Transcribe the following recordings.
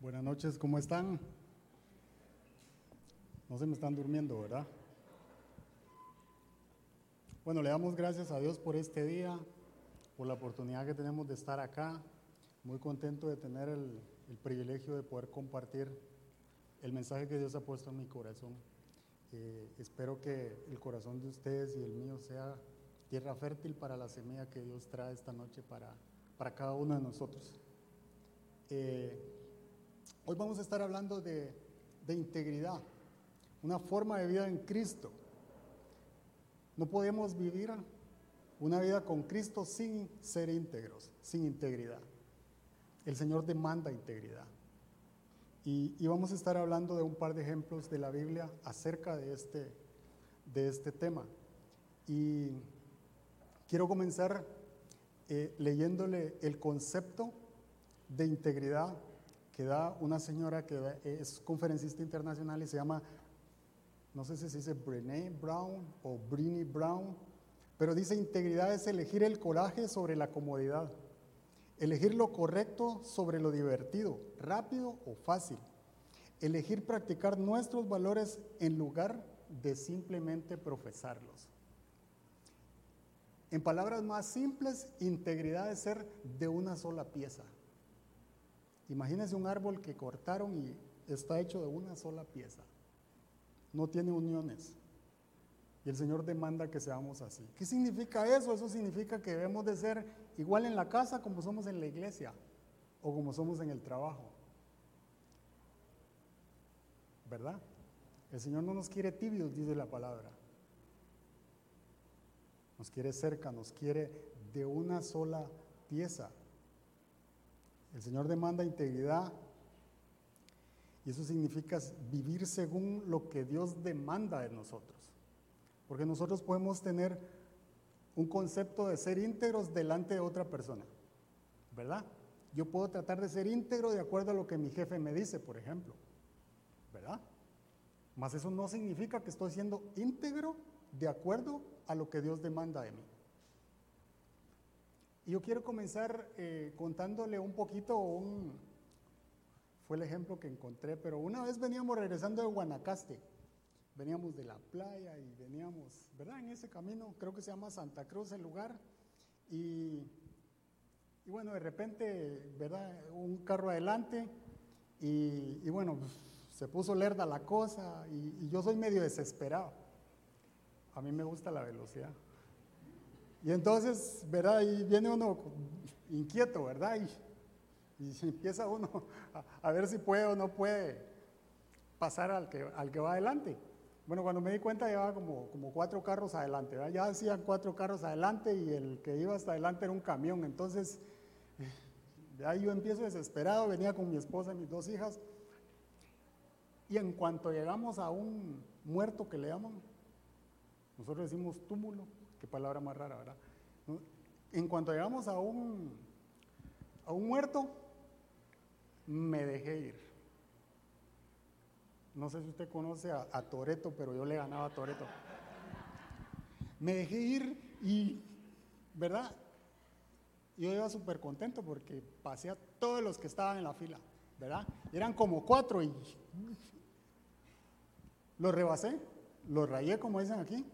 Buenas noches, ¿cómo están? No se me están durmiendo, ¿verdad? Bueno, le damos gracias a Dios por este día, por la oportunidad que tenemos de estar acá. Muy contento de tener el, privilegio de poder compartir el mensaje que Dios ha puesto en mi corazón. Eh, espero que el corazón de ustedes y el mío sea tierra fértil para la semilla que Dios trae esta noche para, para cada uno de nosotros. Eh, Hoy vamos a estar hablando de, integridad, una forma de vida en Cristo. No podemos vivir una vida con Cristo sin ser íntegros, sin integridad. El Señor demanda integridad. Y, vamos a estar hablando de un par de ejemplos de la Biblia acerca de este, de este tema. Y quiero comenzar eh, leyéndole el concepto de integridad que da una señora que es conferencista internacional y se llama, no sé si se dice Brené Brown o Brini Brown, pero dice integridad es elegir el coraje sobre la comodidad, elegir lo correcto sobre lo divertido, rápido o fácil, elegir practicar nuestros valores en lugar de simplemente profesarlos. En palabras más simples, integridad es ser de una sola pieza. Imagínense un árbol que cortaron y está hecho de una sola pieza. No tiene uniones. Y el Señor demanda que seamos así. ¿Qué significa eso? Eso significa que debemos de ser igual en la casa como somos en la iglesia o como somos en el trabajo. ¿Verdad? El Señor no nos quiere tibios, dice la palabra. Nos quiere cerca, nos quiere de una sola pieza. El Señor demanda integridad y eso significa vivir según lo que Dios demanda de nosotros. Porque nosotros podemos tener un concepto de ser íntegros delante de otra persona, ¿verdad? Yo puedo tratar de ser íntegro de acuerdo a lo que mi jefe me dice, por ejemplo, ¿verdad? Mas eso no significa que estoy siendo íntegro de acuerdo a lo que Dios demanda de mí. Yo quiero comenzar eh, contándole un poquito, un, fue el ejemplo que encontré, pero una vez veníamos regresando de Guanacaste, veníamos de la playa y veníamos, ¿verdad? En ese camino, creo que se llama Santa Cruz el lugar, y, y bueno, de repente, ¿verdad? Un carro adelante, y, y bueno, pues, se puso lerda la cosa, y, y yo soy medio desesperado. A mí me gusta la velocidad. Y entonces, ¿verdad? Ahí viene uno inquieto, ¿verdad? Y, empieza uno a, ver si puede o no puede pasar al que, al que va adelante. Bueno, cuando me di cuenta llevaba como, como cuatro carros adelante, ¿verdad? ya hacían cuatro carros adelante y el que iba hasta adelante era un camión. Entonces, ahí yo empiezo desesperado, venía con mi esposa y mis dos hijas. Y en cuanto llegamos a un muerto que le llaman, nosotros decimos túmulo, Qué palabra más rara, ¿verdad? En cuanto llegamos a un, a un muerto, me dejé ir. No sé si usted conoce a, Toreto, pero yo le ganaba a Toreto. Me dejé ir y, ¿verdad? Yo iba súper contento porque pasé a todos los que estaban en la fila, ¿verdad? eran como cuatro y los rebasé, los rayé, como dicen aquí,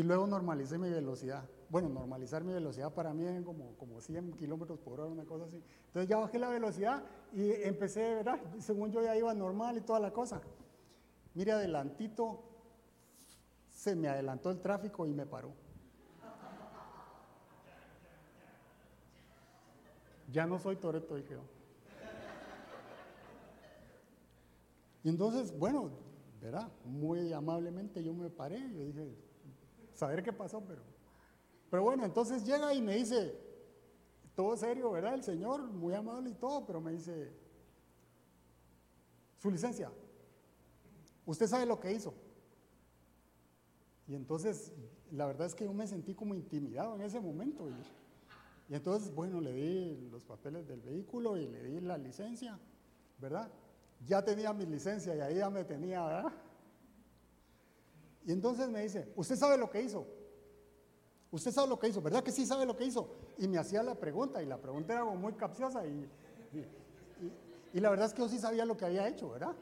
y luego normalicé mi velocidad. Bueno, normalizar mi velocidad para mí es como, como 100 kilómetros por hora, una cosa así. Entonces ya bajé la velocidad y empecé, ¿verdad? Según yo ya iba normal y toda la cosa. Mire, adelantito, se me adelantó el tráfico y me paró. Ya no soy Toreto, dije yo. Y entonces, bueno, ¿verdad? Muy amablemente yo me paré, yo dije, saber qué pasó, pero, pero bueno, entonces llega y me dice, todo serio, ¿verdad? El señor, muy amable y todo, pero me dice, su licencia, usted sabe lo que hizo. Y entonces, la verdad es que yo me sentí como intimidado en ese momento. Y, y entonces, bueno, le di los papeles del vehículo y le di la licencia, ¿verdad? Ya tenía mi licencia y ahí ya me tenía, ¿verdad? Y entonces me dice, ¿usted sabe lo que hizo? ¿Usted sabe lo que hizo? ¿Verdad que sí sabe lo que hizo? Y me hacía la pregunta, y la pregunta era muy capciosa, y, Y la verdad es que yo sí sabía lo que había hecho, ¿verdad?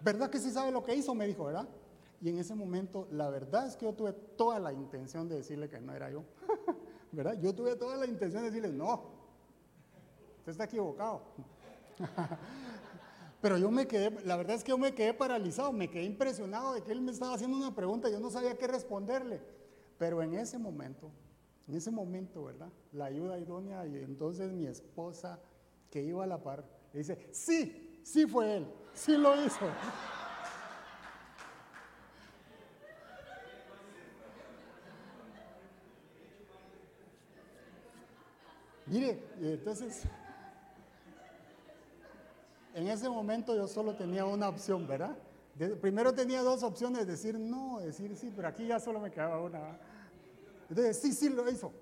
¿Verdad que sí sabe lo que hizo? Me dijo, ¿verdad? Y en ese momento, la verdad es que yo tuve toda la intención de decirle que no era yo. ¿Verdad? Yo tuve toda la intención de decirle, no, usted está equivocado. Pero yo me quedé, la verdad es que yo me quedé paralizado, me quedé impresionado de que él me estaba haciendo una pregunta, yo no sabía qué responderle. Pero en ese momento, en ese momento, ¿verdad? La ayuda idónea y entonces mi esposa que iba a la par, le dice, sí, sí fue él, sí lo hizo. Mire, entonces, en ese momento yo solo tenía una opción, ¿verdad? primero tenía dos opciones, decir no, decir sí, pero aquí ya solo me quedaba una. Entonces, sí, sí lo hizo.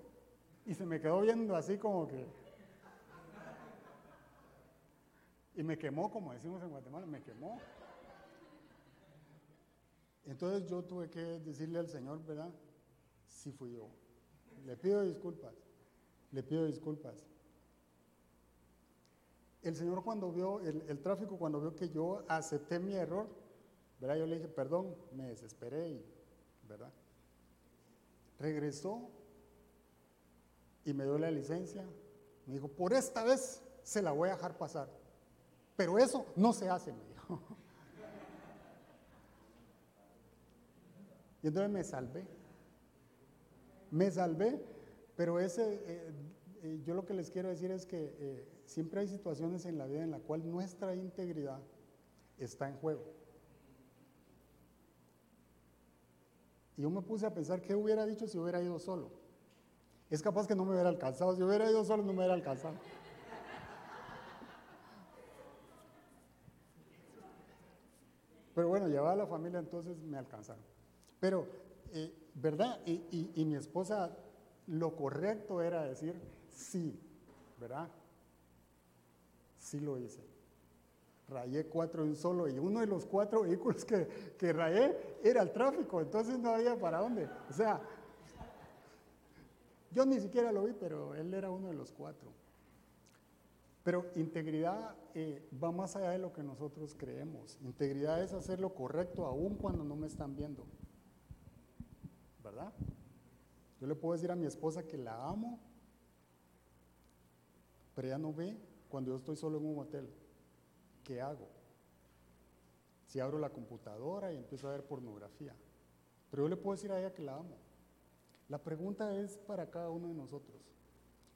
Y se me quedó viendo así como que... Y me quemó, como decimos en Guatemala, me quemó. Entonces yo tuve que decirle al Señor, ¿verdad? Sí fui yo. Le pido disculpas, le pido disculpas. El Señor cuando vio, el, tráfico cuando vio que yo acepté mi error, ¿verdad? Yo le dije, perdón, me desesperé, ¿verdad? Regresó y me dio la licencia. Me dijo, por esta vez se la voy a dejar pasar. Pero eso no se hace, me dijo. Y entonces me salvé. Me salvé, pero ese, eh, eh, yo lo que les quiero decir es que eh, siempre hay situaciones en la vida en la cual nuestra integridad está en juego. Y yo me puse a pensar qué hubiera dicho si hubiera ido solo. Es capaz que no me hubiera alcanzado. Si hubiera ido solo no me hubiera alcanzado. Pero bueno, llevaba a la familia, entonces me alcanzaron. Pero, eh, ¿verdad? y mi esposa, lo correcto era decir sí, ¿verdad? Sí lo hice. Rayé cuatro en solo y uno de los cuatro vehículos que, que rayé era el tráfico, entonces no había para dónde. O sea, yo ni siquiera lo vi, pero él era uno de los cuatro. Pero integridad eh, va más allá de lo que nosotros creemos. Integridad es hacer lo correcto aún cuando no me están viendo. ¿Verdad? Yo le puedo decir a mi esposa que la amo, pero ella no ve cuando yo estoy solo en un hotel, ¿qué hago? Si abro la computadora y empiezo a ver pornografía. Pero yo le puedo decir a ella que la amo. La pregunta es para cada uno de nosotros.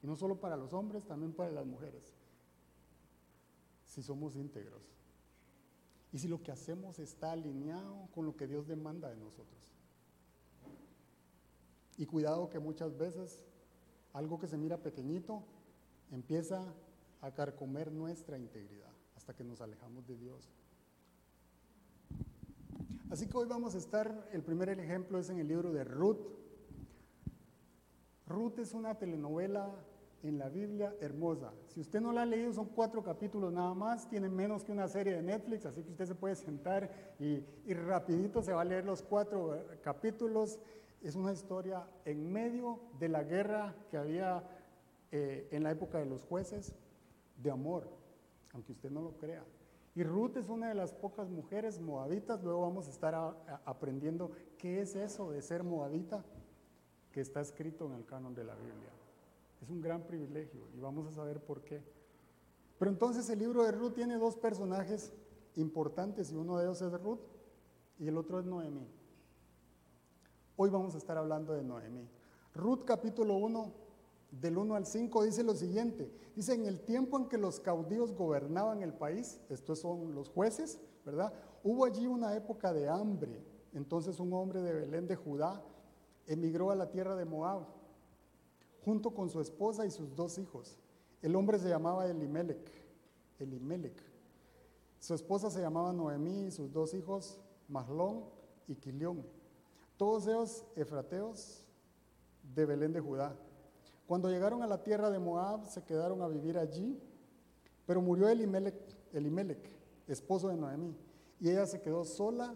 Y no solo para los hombres, también para las mujeres. Si somos íntegros. Y si lo que hacemos está alineado con lo que Dios demanda de nosotros. Y cuidado que muchas veces algo que se mira pequeñito empieza a carcomer nuestra integridad hasta que nos alejamos de Dios. Así que hoy vamos a estar, el primer ejemplo es en el libro de Ruth. Ruth es una telenovela en la Biblia hermosa. Si usted no la ha leído, son cuatro capítulos nada más, tiene menos que una serie de Netflix, así que usted se puede sentar y, rapidito se va a leer los cuatro eh, capítulos. Es una historia en medio de la guerra que había eh, en la época de los jueces de amor, aunque usted no lo crea. Y Ruth es una de las pocas mujeres moabitas, luego vamos a estar aprendiendo qué es eso de ser moabita que está escrito en el canon de la Biblia. Es un gran privilegio y vamos a saber por qué. Pero entonces el libro de Ruth tiene dos personajes importantes y uno de ellos es Ruth y el otro es Noemí. Hoy vamos a estar hablando de Noemí. Ruth capítulo 1 del 1 al 5 dice lo siguiente, dice, en el tiempo en que los caudillos gobernaban el país, estos son los jueces, ¿verdad? Hubo allí una época de hambre, entonces un hombre de Belén de Judá emigró a la tierra de Moab, junto con su esposa y sus dos hijos. El hombre se llamaba Elimelech, Elimelech. Su esposa se llamaba Noemí y sus dos hijos, Mahlón y Quilión. Todos ellos efrateos de Belén de Judá. Cuando llegaron a la tierra de Moab, se quedaron a vivir allí, pero murió Elimelech, esposo de Noemí, y ella se quedó sola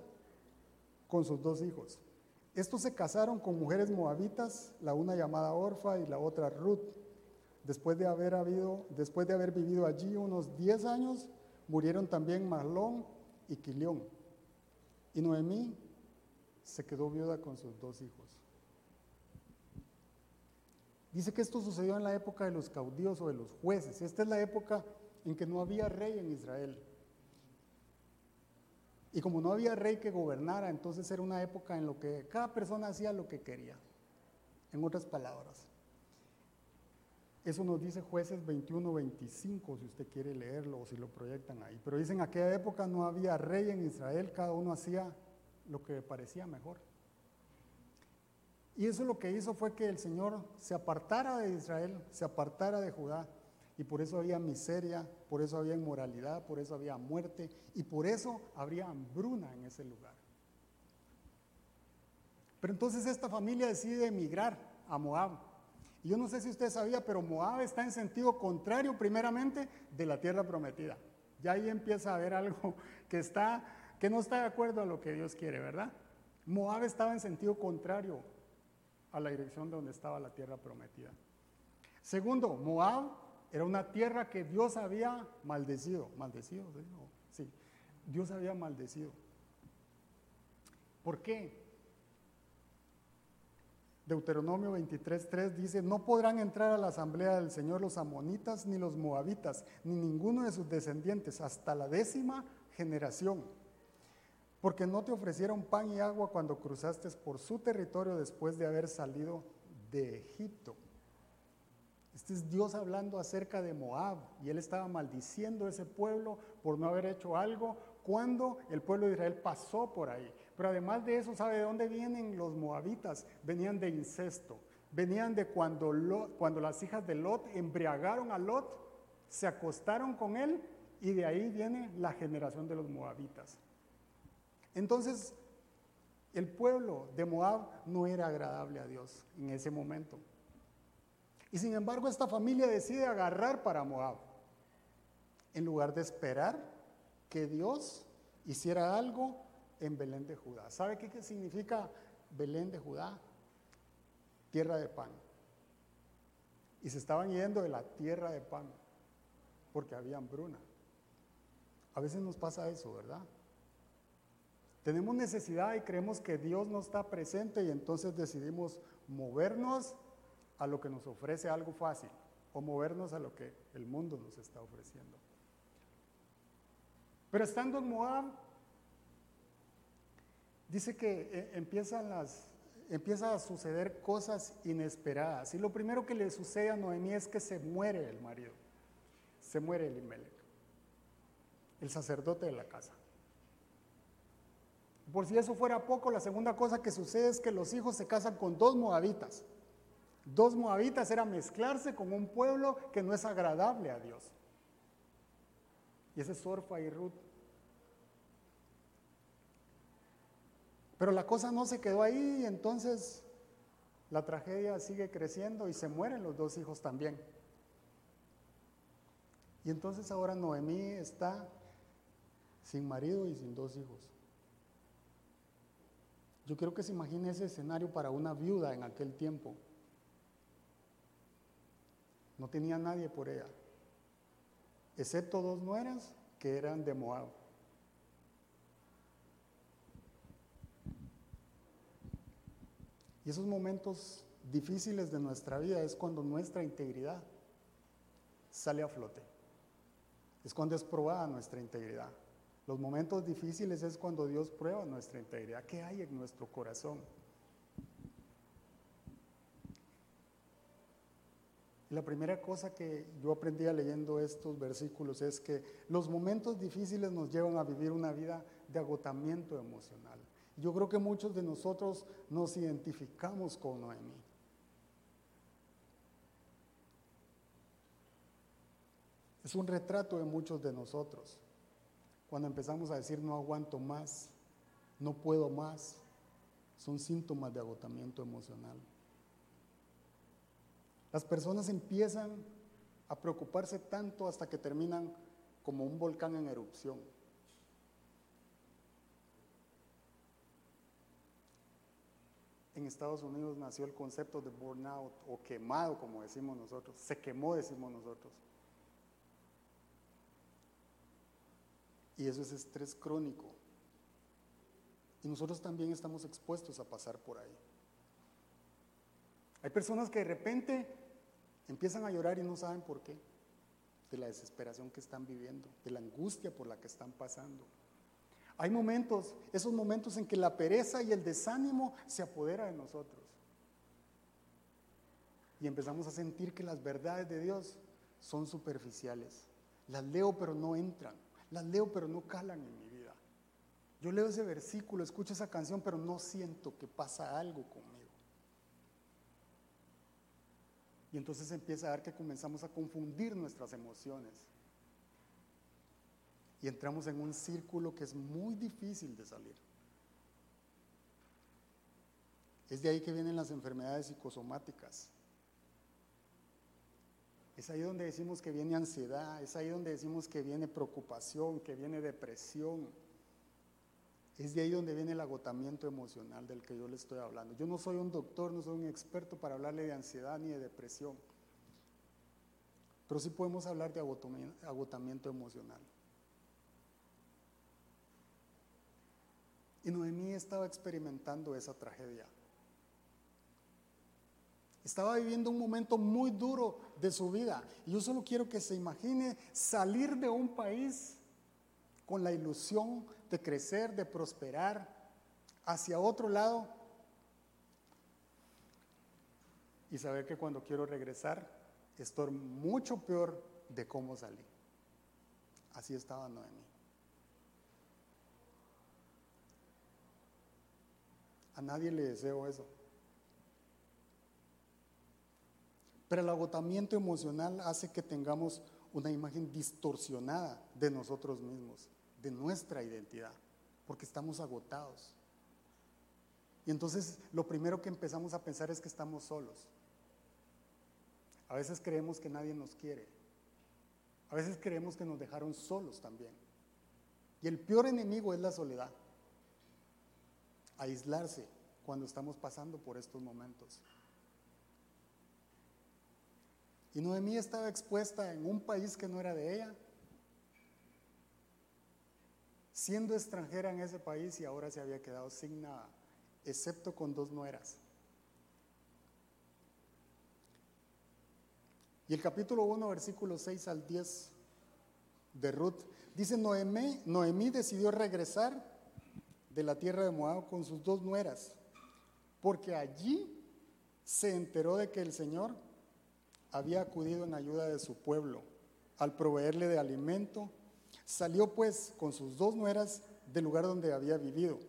con sus dos hijos. Estos se casaron con mujeres moabitas, la una llamada Orfa y la otra Ruth. Después de haber, vivido allí unos 10 años, murieron también Marlón y Quilión. Y Noemí se quedó viuda con sus dos hijos. Dice que esto sucedió en la época de los caudillos o de los jueces. Esta es la época en que no había rey en Israel. Y como no había rey que gobernara, entonces era una época en la que cada persona hacía lo que quería. En otras palabras. Eso nos dice jueces 21, 25, si usted quiere leerlo o si lo proyectan ahí. Pero dicen, en aquella época no había rey en Israel, cada uno hacía lo que parecía mejor. Y eso lo que hizo fue que el Señor se apartara de Israel, se apartara de Judá. Y por eso había miseria, por eso había inmoralidad, por eso había muerte y por eso habría hambruna en ese lugar. Pero entonces esta familia decide emigrar a Moab. Y yo no sé si usted sabía, pero Moab está en sentido contrario primeramente de la tierra prometida. Ya ahí empieza a haber algo que está que no está de acuerdo a lo que Dios quiere, ¿verdad? Moab estaba en sentido contrario a la dirección de donde estaba la tierra prometida. Segundo, Moab era una tierra que Dios había maldecido. ¿Maldecido? Sí, Dios había maldecido. ¿Por qué? Deuteronomio 23.3 dice, no podrán entrar a la asamblea del Señor los amonitas ni los moabitas, ni ninguno de sus descendientes, hasta la décima generación porque no te ofrecieron pan y agua cuando cruzaste por su territorio después de haber salido de Egipto. Este es Dios hablando acerca de Moab y él estaba maldiciendo a ese pueblo por no haber hecho algo cuando el pueblo de Israel pasó por ahí. Pero además de eso, ¿sabe de dónde vienen los moabitas? Venían de incesto. Venían de cuando, cuando las hijas de Lot embriagaron a Lot, se acostaron con él y de ahí viene la generación de los moabitas. Entonces, el pueblo de Moab no era agradable a Dios en ese momento. Y sin embargo, esta familia decide agarrar para Moab, en lugar de esperar que Dios hiciera algo en Belén de Judá. ¿Sabe qué significa Belén de Judá? Tierra de pan. Y se estaban yendo de la tierra de pan, porque había hambruna. A veces nos pasa eso, ¿verdad? Tenemos necesidad y creemos que Dios no está presente y entonces decidimos movernos a lo que nos ofrece algo fácil o movernos a lo que el mundo nos está ofreciendo. Pero estando en Moab, dice que eh, empiezan las, empieza a suceder cosas inesperadas. Y lo primero que le sucede a Noemí es que se muere el marido, se muere Elimelech, el sacerdote de la casa. Por si eso fuera poco, la segunda cosa que sucede es que los hijos se casan con dos moabitas. Dos moabitas era mezclarse con un pueblo que no es agradable a Dios. Y ese es Orfa y Ruth. Pero la cosa no se quedó ahí y entonces la tragedia sigue creciendo y se mueren los dos hijos también. Y entonces ahora Noemí está sin marido y sin dos hijos. Yo quiero que se imagine ese escenario para una viuda en aquel tiempo. No tenía nadie por ella, excepto dos nueras que eran de Moab. Y esos momentos difíciles de nuestra vida es cuando nuestra integridad sale a flote. Es cuando es probada nuestra integridad. Los momentos difíciles es cuando Dios prueba nuestra integridad. ¿Qué hay en nuestro corazón? La primera cosa que yo aprendí leyendo estos versículos es que los momentos difíciles nos llevan a vivir una vida de agotamiento emocional. Yo creo que muchos de nosotros nos identificamos con Noemí. Es un retrato de muchos de nosotros. Cuando empezamos a decir no aguanto más, no puedo más, son síntomas de agotamiento emocional. Las personas empiezan a preocuparse tanto hasta que terminan como un volcán en erupción. en Estados Unidos nació el concepto de burnout o quemado, como decimos nosotros. Se quemó, decimos nosotros. Y eso es estrés crónico. Y nosotros también estamos expuestos a pasar por ahí. Hay personas que de repente empiezan a llorar y no saben por qué, de la desesperación que están viviendo, de la angustia por la que están pasando. Hay momentos, esos momentos en que la pereza y el desánimo se apodera de nosotros. Y empezamos a sentir que las verdades de Dios son superficiales. Las leo pero no entran. Las leo pero no calan en mi vida. Yo leo ese versículo, escucho esa canción, pero no siento que pasa algo conmigo. Y entonces empieza a dar que comenzamos a confundir nuestras emociones. Y entramos en un círculo que es muy difícil de salir. Es de ahí que vienen las enfermedades psicosomáticas. Es ahí donde decimos que viene ansiedad, es ahí donde decimos que viene preocupación, que viene depresión. Es de ahí donde viene el agotamiento emocional del que yo le estoy hablando. Yo no soy un doctor, no soy un experto para hablarle de ansiedad ni de depresión, pero sí podemos hablar de agotamiento emocional. Y Noemí estaba experimentando esa tragedia. Estaba viviendo un momento muy duro de su vida. Y yo solo quiero que se imagine salir de un país con la ilusión de crecer, de prosperar, hacia otro lado. Y saber que cuando quiero regresar, estoy mucho peor de cómo salí. Así estaba Noemí. A nadie le deseo eso. Pero el agotamiento emocional hace que tengamos una imagen distorsionada de nosotros mismos, de nuestra identidad, porque estamos agotados. Y entonces lo primero que empezamos a pensar es que estamos solos. A veces creemos que nadie nos quiere. A veces creemos que nos dejaron solos también. Y el peor enemigo es la soledad. Aislarse cuando estamos pasando por estos momentos. Y Noemí estaba expuesta en un país que no era de ella, siendo extranjera en ese país y ahora se había quedado sin nada, excepto con dos nueras. Y el capítulo 1, versículo 6 al 10 de Ruth, dice Noemí, Noemí decidió regresar de la tierra de Moab con sus dos nueras, porque allí se enteró de que el Señor había acudido en ayuda de su pueblo al proveerle de alimento. Salió pues con sus dos nueras del lugar donde había vivido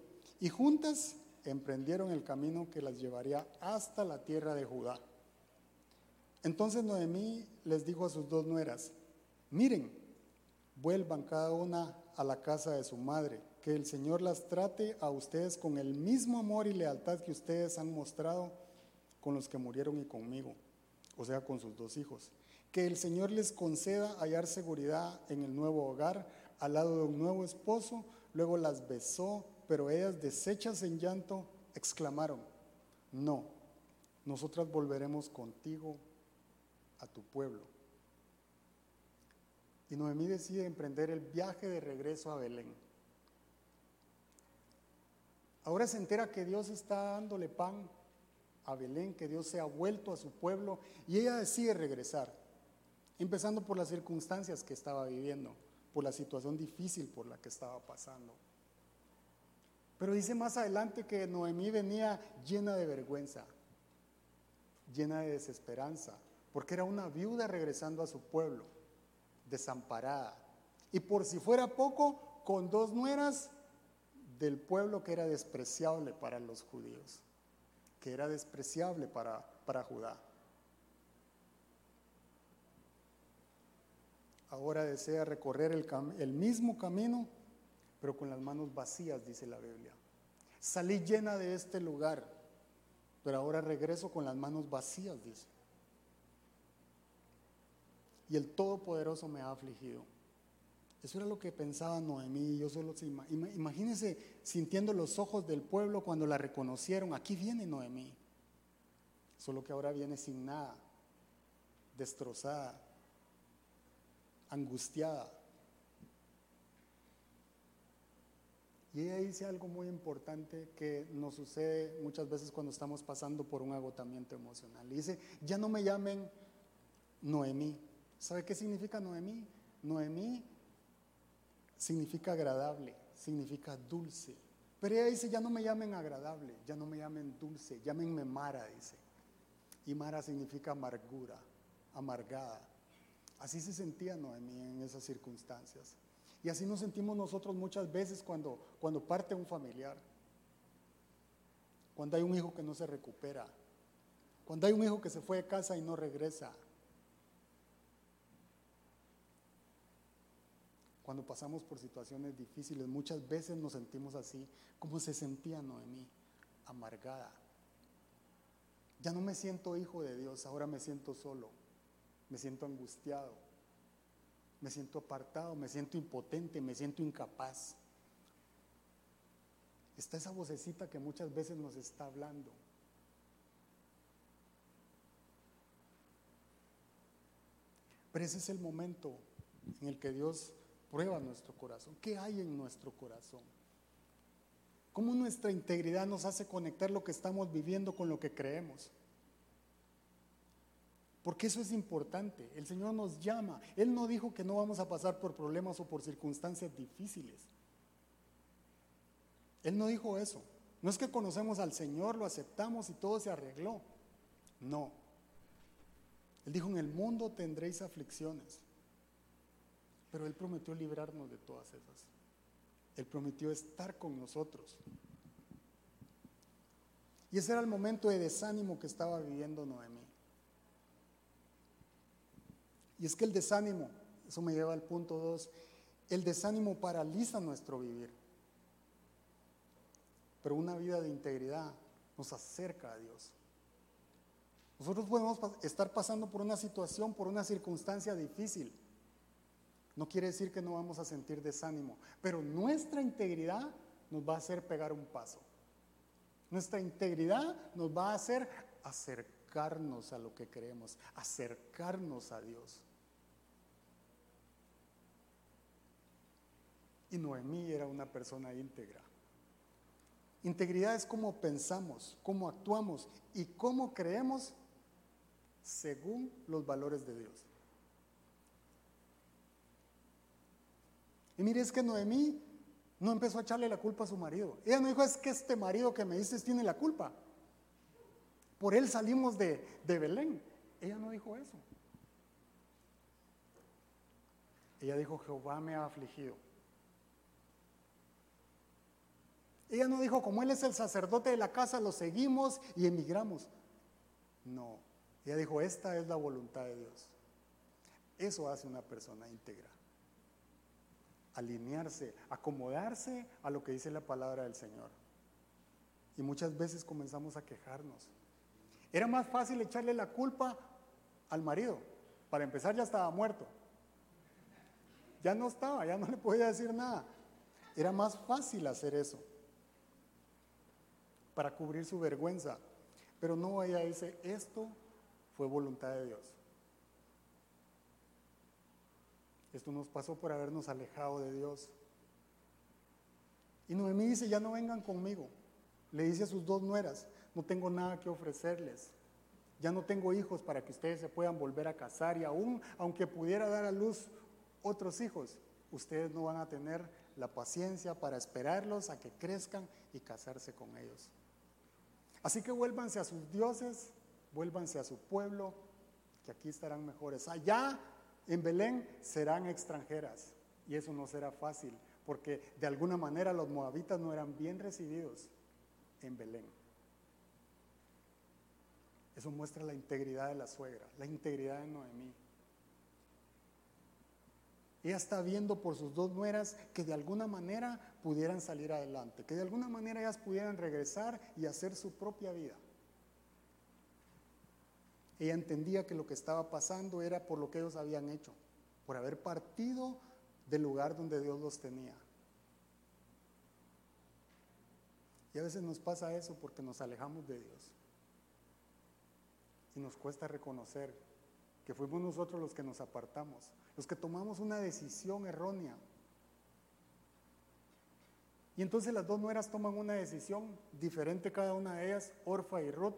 y juntas emprendieron el camino que las llevaría hasta la tierra de Judá. Entonces Noemí les dijo a sus dos nueras, miren, vuelvan cada una a la casa de su madre, que el Señor las trate a ustedes con el mismo amor y lealtad que ustedes han mostrado con los que murieron y conmigo o sea, con sus dos hijos. Que el Señor les conceda hallar seguridad en el nuevo hogar, al lado de un nuevo esposo. Luego las besó, pero ellas, deshechas en llanto, exclamaron, no, nosotras volveremos contigo a tu pueblo. Y Noemí decide emprender el viaje de regreso a Belén. Ahora se entera que Dios está dándole pan a Belén, que Dios se ha vuelto a su pueblo y ella decide regresar, empezando por las circunstancias que estaba viviendo, por la situación difícil por la que estaba pasando. Pero dice más adelante que Noemí venía llena de vergüenza, llena de desesperanza, porque era una viuda regresando a su pueblo, desamparada. Y por si fuera poco, con dos nueras del pueblo que era despreciable para los judíos que era despreciable para, para Judá. Ahora desea recorrer el, el mismo camino, pero con las manos vacías, dice la Biblia. Salí llena de este lugar, pero ahora regreso con las manos vacías, dice. Y el Todopoderoso me ha afligido. Eso era lo que pensaba Noemí. Yo solo imagínense sintiendo los ojos del pueblo cuando la reconocieron. Aquí viene Noemí. Solo que ahora viene sin nada, destrozada, angustiada. Y ella dice algo muy importante que nos sucede muchas veces cuando estamos pasando por un agotamiento emocional. dice, ya no me llamen Noemí. ¿Sabe qué significa Noemí? Noemí significa agradable, significa dulce. Pero ella dice, ya no me llamen agradable, ya no me llamen dulce, llámenme Mara, dice. Y Mara significa amargura, amargada. Así se sentía Noemí en esas circunstancias. Y así nos sentimos nosotros muchas veces cuando, cuando parte un familiar, cuando hay un hijo que no se recupera, cuando hay un hijo que se fue de casa y no regresa, cuando pasamos por situaciones difíciles, muchas veces nos sentimos así, como se sentía Noemí, amargada. Ya no me siento hijo de Dios, ahora me siento solo, me siento angustiado, me siento apartado, me siento impotente, me siento incapaz. Está esa vocecita que muchas veces nos está hablando. Pero ese es el momento en el que Dios prueba nuestro corazón. ¿Qué hay en nuestro corazón? ¿Cómo nuestra integridad nos hace conectar lo que estamos viviendo con lo que creemos? Porque eso es importante. El Señor nos llama. Él no dijo que no vamos a pasar por problemas o por circunstancias difíciles. Él no dijo eso. No es que conocemos al Señor, lo aceptamos y todo se arregló. No. Él dijo, en el mundo tendréis aflicciones. Pero Él prometió librarnos de todas esas. Él prometió estar con nosotros. Y ese era el momento de desánimo que estaba viviendo Noemí. Y es que el desánimo, eso me lleva al punto 2, el desánimo paraliza nuestro vivir. Pero una vida de integridad nos acerca a Dios. Nosotros podemos estar pasando por una situación, por una circunstancia difícil. No quiere decir que no vamos a sentir desánimo, pero nuestra integridad nos va a hacer pegar un paso. Nuestra integridad nos va a hacer acercarnos a lo que creemos, acercarnos a Dios. Y Noemí era una persona íntegra. Integridad es cómo pensamos, cómo actuamos y cómo creemos según los valores de Dios. Y mire, es que Noemí no empezó a echarle la culpa a su marido. Ella no dijo, es que este marido que me dices tiene la culpa. Por él salimos de, de Belén. Ella no dijo eso. Ella dijo, Jehová me ha afligido. Ella no dijo, como él es el sacerdote de la casa, lo seguimos y emigramos. No, ella dijo, esta es la voluntad de Dios. Eso hace una persona íntegra alinearse, acomodarse a lo que dice la palabra del Señor. Y muchas veces comenzamos a quejarnos. Era más fácil echarle la culpa al marido. Para empezar ya estaba muerto. Ya no estaba, ya no le podía decir nada. Era más fácil hacer eso para cubrir su vergüenza. Pero no, ella dice, esto fue voluntad de Dios. Esto nos pasó por habernos alejado de Dios. Y Noemí dice, ya no vengan conmigo. Le dice a sus dos nueras, no tengo nada que ofrecerles. Ya no tengo hijos para que ustedes se puedan volver a casar y aún, aunque pudiera dar a luz otros hijos, ustedes no van a tener la paciencia para esperarlos a que crezcan y casarse con ellos. Así que vuélvanse a sus dioses, vuélvanse a su pueblo, que aquí estarán mejores. Allá en Belén serán extranjeras y eso no será fácil porque de alguna manera los moabitas no eran bien recibidos en Belén. Eso muestra la integridad de la suegra, la integridad de Noemí. Ella está viendo por sus dos nueras que de alguna manera pudieran salir adelante, que de alguna manera ellas pudieran regresar y hacer su propia vida. Ella entendía que lo que estaba pasando era por lo que ellos habían hecho, por haber partido del lugar donde Dios los tenía. Y a veces nos pasa eso porque nos alejamos de Dios. Y nos cuesta reconocer que fuimos nosotros los que nos apartamos, los que tomamos una decisión errónea. Y entonces las dos nueras toman una decisión diferente cada una de ellas, Orfa y Ruth.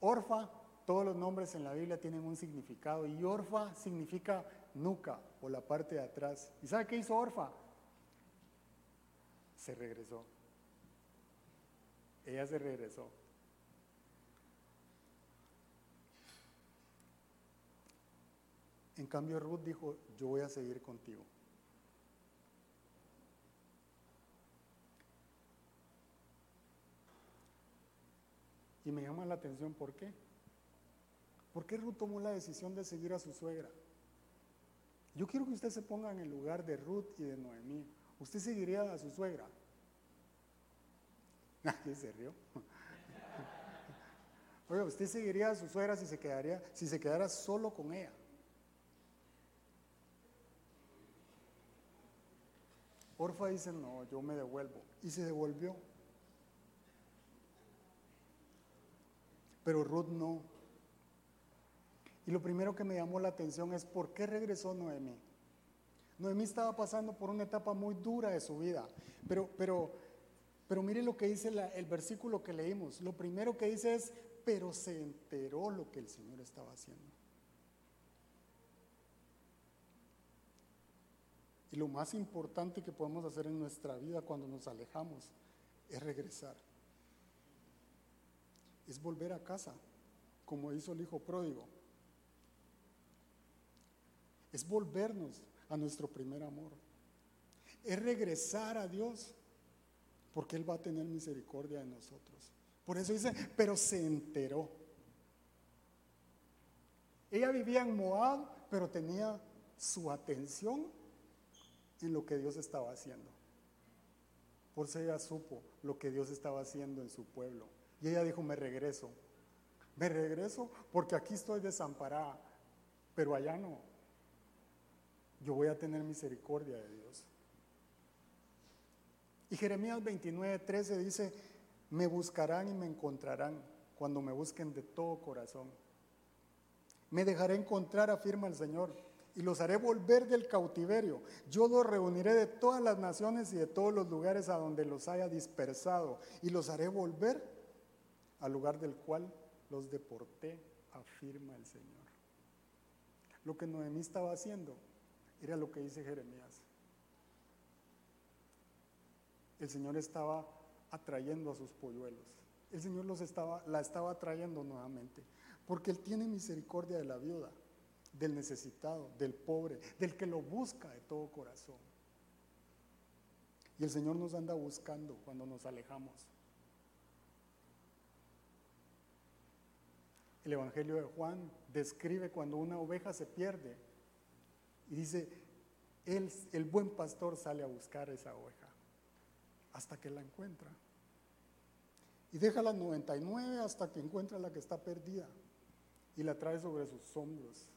Orfa, todos los nombres en la Biblia tienen un significado y Orfa significa nuca o la parte de atrás. ¿Y sabe qué hizo Orfa? Se regresó. Ella se regresó. En cambio, Ruth dijo, yo voy a seguir contigo. Y me llama la atención, ¿por qué? ¿Por qué Ruth tomó la decisión de seguir a su suegra? Yo quiero que usted se ponga en el lugar de Ruth y de Noemí. ¿Usted seguiría a su suegra? Nadie se rió. Oiga, ¿usted seguiría a su suegra si se, quedaría, si se quedara solo con ella? Orfa dice, no, yo me devuelvo. Y se devolvió. Pero Ruth no. Y lo primero que me llamó la atención es por qué regresó Noemí. Noemí estaba pasando por una etapa muy dura de su vida. Pero, pero, pero mire lo que dice el versículo que leímos. Lo primero que dice es, pero se enteró lo que el Señor estaba haciendo. Y lo más importante que podemos hacer en nuestra vida cuando nos alejamos es regresar. Es volver a casa, como hizo el hijo pródigo. Es volvernos a nuestro primer amor. Es regresar a Dios, porque Él va a tener misericordia de nosotros. Por eso dice, pero se enteró. Ella vivía en Moab, pero tenía su atención en lo que Dios estaba haciendo. Por eso ella supo lo que Dios estaba haciendo en su pueblo. Y ella dijo, me regreso. Me regreso porque aquí estoy desamparada, pero allá no. Yo voy a tener misericordia de Dios. Y Jeremías 29, 13 dice, me buscarán y me encontrarán cuando me busquen de todo corazón. Me dejaré encontrar, afirma el Señor y los haré volver del cautiverio. Yo los reuniré de todas las naciones y de todos los lugares a donde los haya dispersado y los haré volver al lugar del cual los deporté, afirma el Señor. Lo que Noemí estaba haciendo era lo que dice Jeremías. El Señor estaba atrayendo a sus polluelos. El Señor los estaba, la estaba atrayendo nuevamente, porque Él tiene misericordia de la viuda del necesitado, del pobre, del que lo busca de todo corazón. Y el Señor nos anda buscando cuando nos alejamos. El Evangelio de Juan describe cuando una oveja se pierde y dice, el, buen pastor sale a buscar esa oveja hasta que la encuentra. Y deja las 99 hasta que encuentra la que está perdida y la trae sobre sus hombros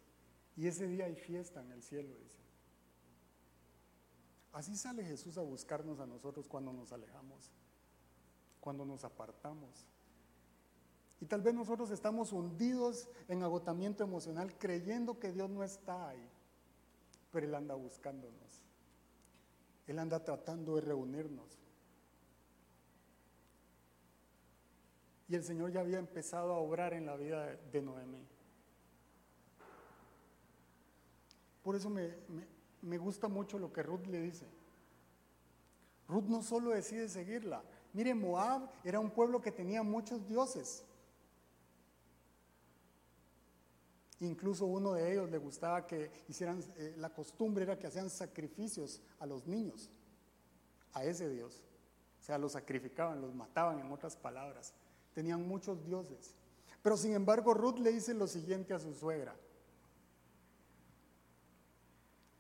y ese día hay fiesta en el cielo, dice. Así sale Jesús a buscarnos a nosotros cuando nos alejamos, cuando nos apartamos. Y tal vez nosotros estamos hundidos en agotamiento emocional creyendo que Dios no está ahí, pero Él anda buscándonos. Él anda tratando de reunirnos. Y el Señor ya había empezado a obrar en la vida de Noemí. Por eso me, gusta mucho lo que Ruth le dice. Ruth no solo decide seguirla. Mire, Moab era un pueblo que tenía muchos dioses. Incluso uno de ellos le gustaba que hicieran, eh, la costumbre era que hacían sacrificios a los niños, a ese Dios. O sea, los sacrificaban, los mataban en otras palabras. Tenían muchos dioses. Pero sin embargo, Ruth le dice lo siguiente a su suegra.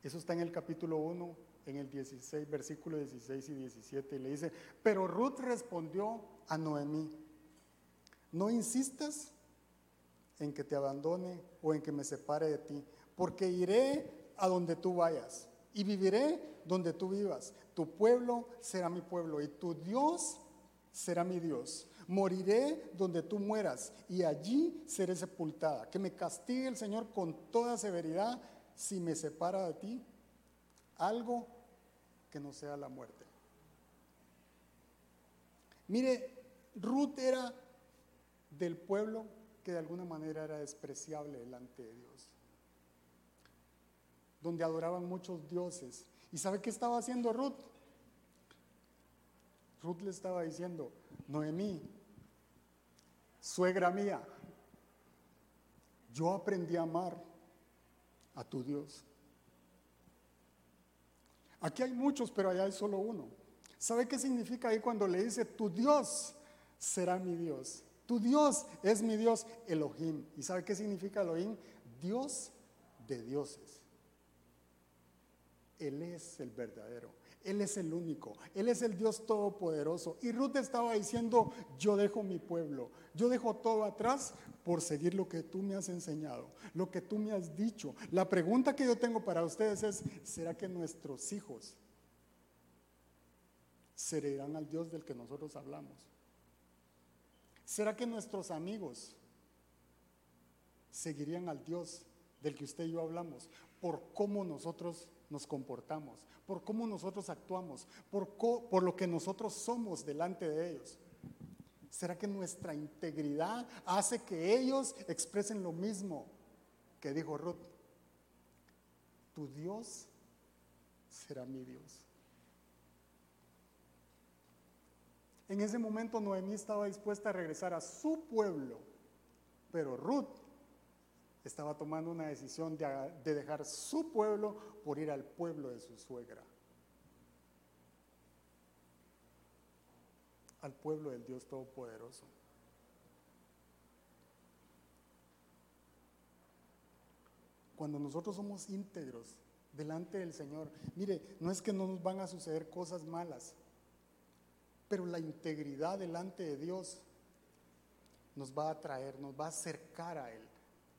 Eso está en el capítulo 1, en el 16, versículo 16 y 17. Y le dice, pero Ruth respondió a Noemí, no insistas en que te abandone o en que me separe de ti, porque iré a donde tú vayas y viviré donde tú vivas. Tu pueblo será mi pueblo y tu Dios será mi Dios. Moriré donde tú mueras y allí seré sepultada. Que me castigue el Señor con toda severidad si me separa de ti. Algo que no sea la muerte. Mire, Ruth era del pueblo que de alguna manera era despreciable delante de Dios, donde adoraban muchos dioses. ¿Y sabe qué estaba haciendo Ruth? Ruth le estaba diciendo, Noemí, suegra mía, yo aprendí a amar a tu Dios. Aquí hay muchos, pero allá hay solo uno. ¿Sabe qué significa ahí cuando le dice, tu Dios será mi Dios? Tu Dios es mi Dios, Elohim. ¿Y sabe qué significa Elohim? Dios de dioses. Él es el verdadero. Él es el único. Él es el Dios todopoderoso. Y Ruth estaba diciendo, yo dejo mi pueblo. Yo dejo todo atrás por seguir lo que tú me has enseñado, lo que tú me has dicho. La pregunta que yo tengo para ustedes es, ¿será que nuestros hijos serán al Dios del que nosotros hablamos? ¿Será que nuestros amigos seguirían al Dios del que usted y yo hablamos por cómo nosotros nos comportamos, por cómo nosotros actuamos, por, por lo que nosotros somos delante de ellos? ¿Será que nuestra integridad hace que ellos expresen lo mismo que dijo Ruth? Tu Dios será mi Dios. En ese momento Noemí estaba dispuesta a regresar a su pueblo, pero Ruth estaba tomando una decisión de, dejar su pueblo por ir al pueblo de su suegra, al pueblo del Dios Todopoderoso. Cuando nosotros somos íntegros delante del Señor, mire, no es que no nos van a suceder cosas malas, pero la integridad delante de Dios nos va a atraer, nos va a acercar a Él.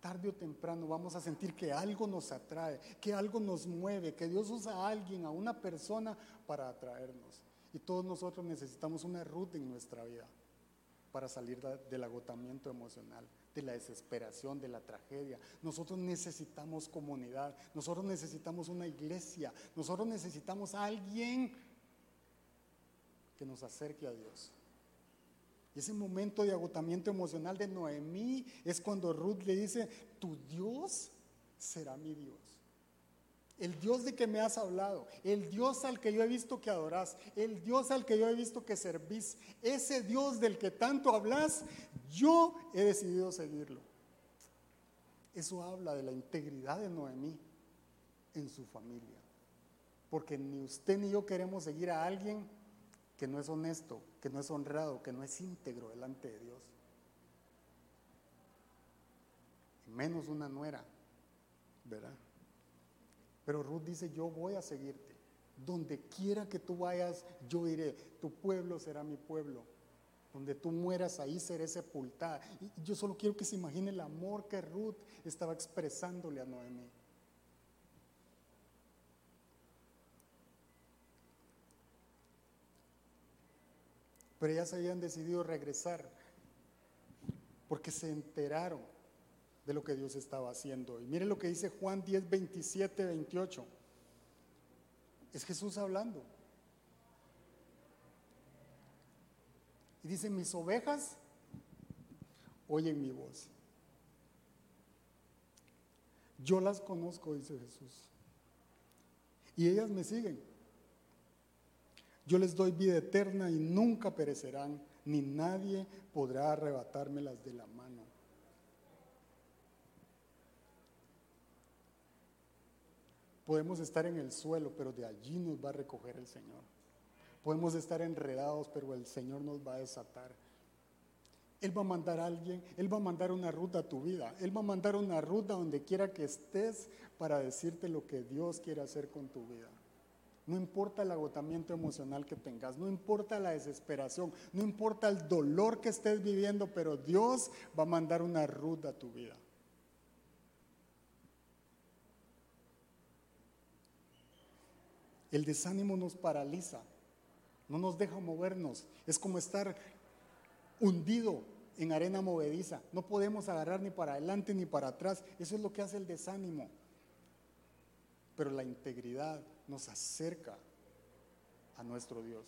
Tarde o temprano vamos a sentir que algo nos atrae, que algo nos mueve, que Dios usa a alguien, a una persona para atraernos. Y todos nosotros necesitamos una ruta en nuestra vida para salir del agotamiento emocional, de la desesperación, de la tragedia. Nosotros necesitamos comunidad, nosotros necesitamos una iglesia, nosotros necesitamos a alguien que nos acerque a Dios. Y ese momento de agotamiento emocional de Noemí es cuando Ruth le dice, tu Dios será mi Dios. El Dios de que me has hablado, el Dios al que yo he visto que adorás, el Dios al que yo he visto que servís, ese Dios del que tanto hablas, yo he decidido seguirlo. Eso habla de la integridad de Noemí en su familia. Porque ni usted ni yo queremos seguir a alguien que no es honesto, que no es honrado, que no es íntegro delante de Dios. menos una nuera, ¿verdad? Pero Ruth dice, yo voy a seguirte. Donde quiera que tú vayas, yo iré. Tu pueblo será mi pueblo. Donde tú mueras, ahí seré sepultada. Y yo solo quiero que se imagine el amor que Ruth estaba expresándole a Noemí. Pero ellas habían decidido regresar porque se enteraron de lo que Dios estaba haciendo. Y mire lo que dice Juan 10, 27, 28. Es Jesús hablando. Y dice, mis ovejas oyen mi voz. Yo las conozco, dice Jesús. Y ellas me siguen. Yo les doy vida eterna y nunca perecerán, ni nadie podrá arrebatármelas de la mano. Podemos estar en el suelo, pero de allí nos va a recoger el Señor. Podemos estar enredados, pero el Señor nos va a desatar. Él va a mandar a alguien, Él va a mandar una ruta a tu vida, Él va a mandar una ruta donde quiera que estés para decirte lo que Dios quiere hacer con tu vida. No importa el agotamiento emocional que tengas, no importa la desesperación, no importa el dolor que estés viviendo, pero Dios va a mandar una ruta a tu vida. El desánimo nos paraliza, no nos deja movernos. Es como estar hundido en arena movediza. No podemos agarrar ni para adelante ni para atrás. Eso es lo que hace el desánimo. Pero la integridad nos acerca a nuestro Dios.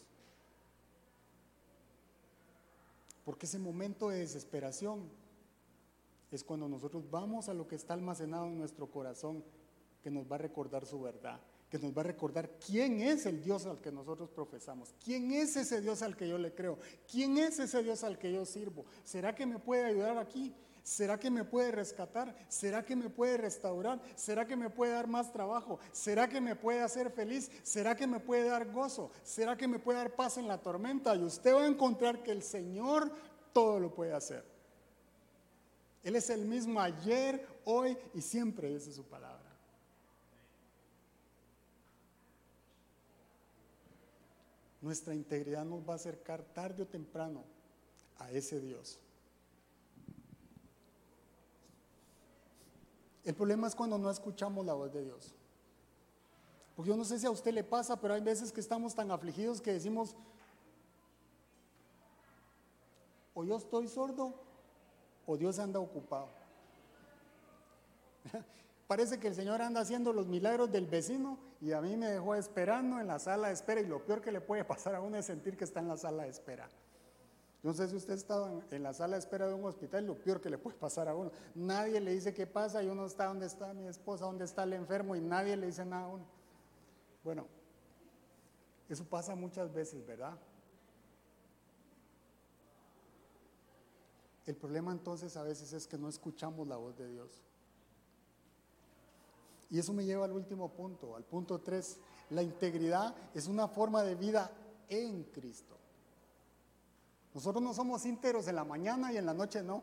Porque ese momento de desesperación es cuando nosotros vamos a lo que está almacenado en nuestro corazón, que nos va a recordar su verdad, que nos va a recordar quién es el Dios al que nosotros profesamos, quién es ese Dios al que yo le creo, quién es ese Dios al que yo sirvo. ¿Será que me puede ayudar aquí? ¿Será que me puede rescatar? ¿Será que me puede restaurar? ¿Será que me puede dar más trabajo? ¿Será que me puede hacer feliz? ¿Será que me puede dar gozo? ¿Será que me puede dar paz en la tormenta? Y usted va a encontrar que el Señor todo lo puede hacer. Él es el mismo ayer, hoy y siempre, dice su palabra. Nuestra integridad nos va a acercar tarde o temprano a ese Dios. El problema es cuando no escuchamos la voz de Dios. Porque yo no sé si a usted le pasa, pero hay veces que estamos tan afligidos que decimos, o yo estoy sordo o Dios anda ocupado. Parece que el Señor anda haciendo los milagros del vecino y a mí me dejó esperando en la sala de espera y lo peor que le puede pasar a uno es sentir que está en la sala de espera. No sé si usted ha estado en, la sala de espera de un hospital, lo peor que le puede pasar a uno. Nadie le dice qué pasa y uno está donde está mi esposa, donde está el enfermo y nadie le dice nada a uno. Bueno, eso pasa muchas veces, ¿verdad? El problema entonces a veces es que no escuchamos la voz de Dios. Y eso me lleva al último punto, al punto 3. La integridad es una forma de vida en Cristo. Nosotros no somos íntegros en la mañana y en la noche no.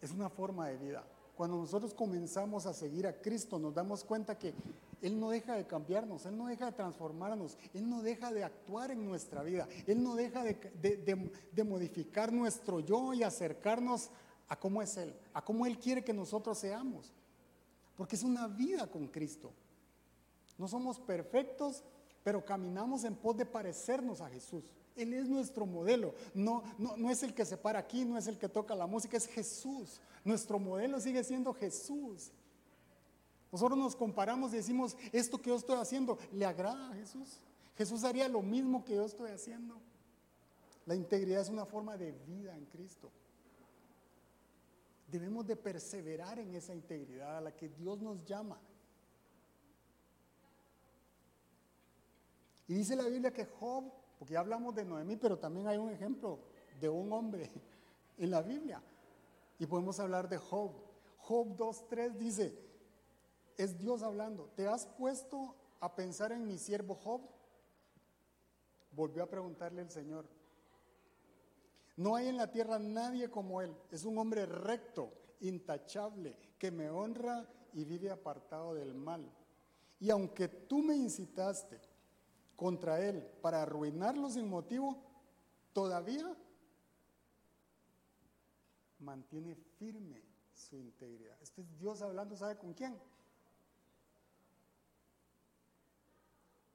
Es una forma de vida. Cuando nosotros comenzamos a seguir a Cristo, nos damos cuenta que Él no deja de cambiarnos, Él no deja de transformarnos, Él no deja de actuar en nuestra vida, Él no deja de, de modificar nuestro yo y acercarnos a cómo es Él, a cómo Él quiere que nosotros seamos. Porque es una vida con Cristo. No somos perfectos, pero caminamos en pos de parecernos a Jesús. Él es nuestro modelo. No, no, es el que se para aquí, no es el que toca la música, es Jesús. Nuestro modelo sigue siendo Jesús. Nosotros nos comparamos y decimos, esto que yo estoy haciendo, ¿le agrada a Jesús? Jesús haría lo mismo que yo estoy haciendo. La integridad es una forma de vida en Cristo. Debemos de perseverar en esa integridad a la que Dios nos llama. Y dice la Biblia que Job porque ya hablamos de Noemí, pero también hay un ejemplo de un hombre en la Biblia. Y podemos hablar de Job. Job 2.3 dice, es Dios hablando, ¿te has puesto a pensar en mi siervo Job? Volvió a preguntarle el Señor. No hay en la tierra nadie como él. Es un hombre recto, intachable, que me honra y vive apartado del mal. Y aunque tú me incitaste contra él para arruinarlo sin motivo, todavía mantiene firme su integridad. Este es Dios hablando, ¿sabe con quién?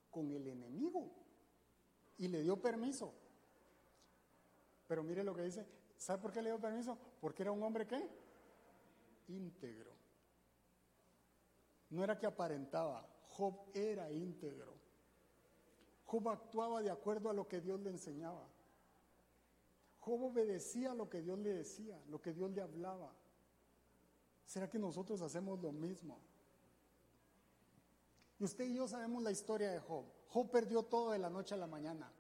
Con el enemigo. Y le dio permiso. Pero mire lo que dice. ¿Sabe por qué le dio permiso? Porque era un hombre qué? Íntegro. No era que aparentaba. Job era íntegro. Job actuaba de acuerdo a lo que Dios le enseñaba. Job obedecía lo que Dios le decía, lo que Dios le hablaba. ¿Será que nosotros hacemos lo mismo? Y usted y yo sabemos la historia de Job. Job perdió todo de la noche a la mañana.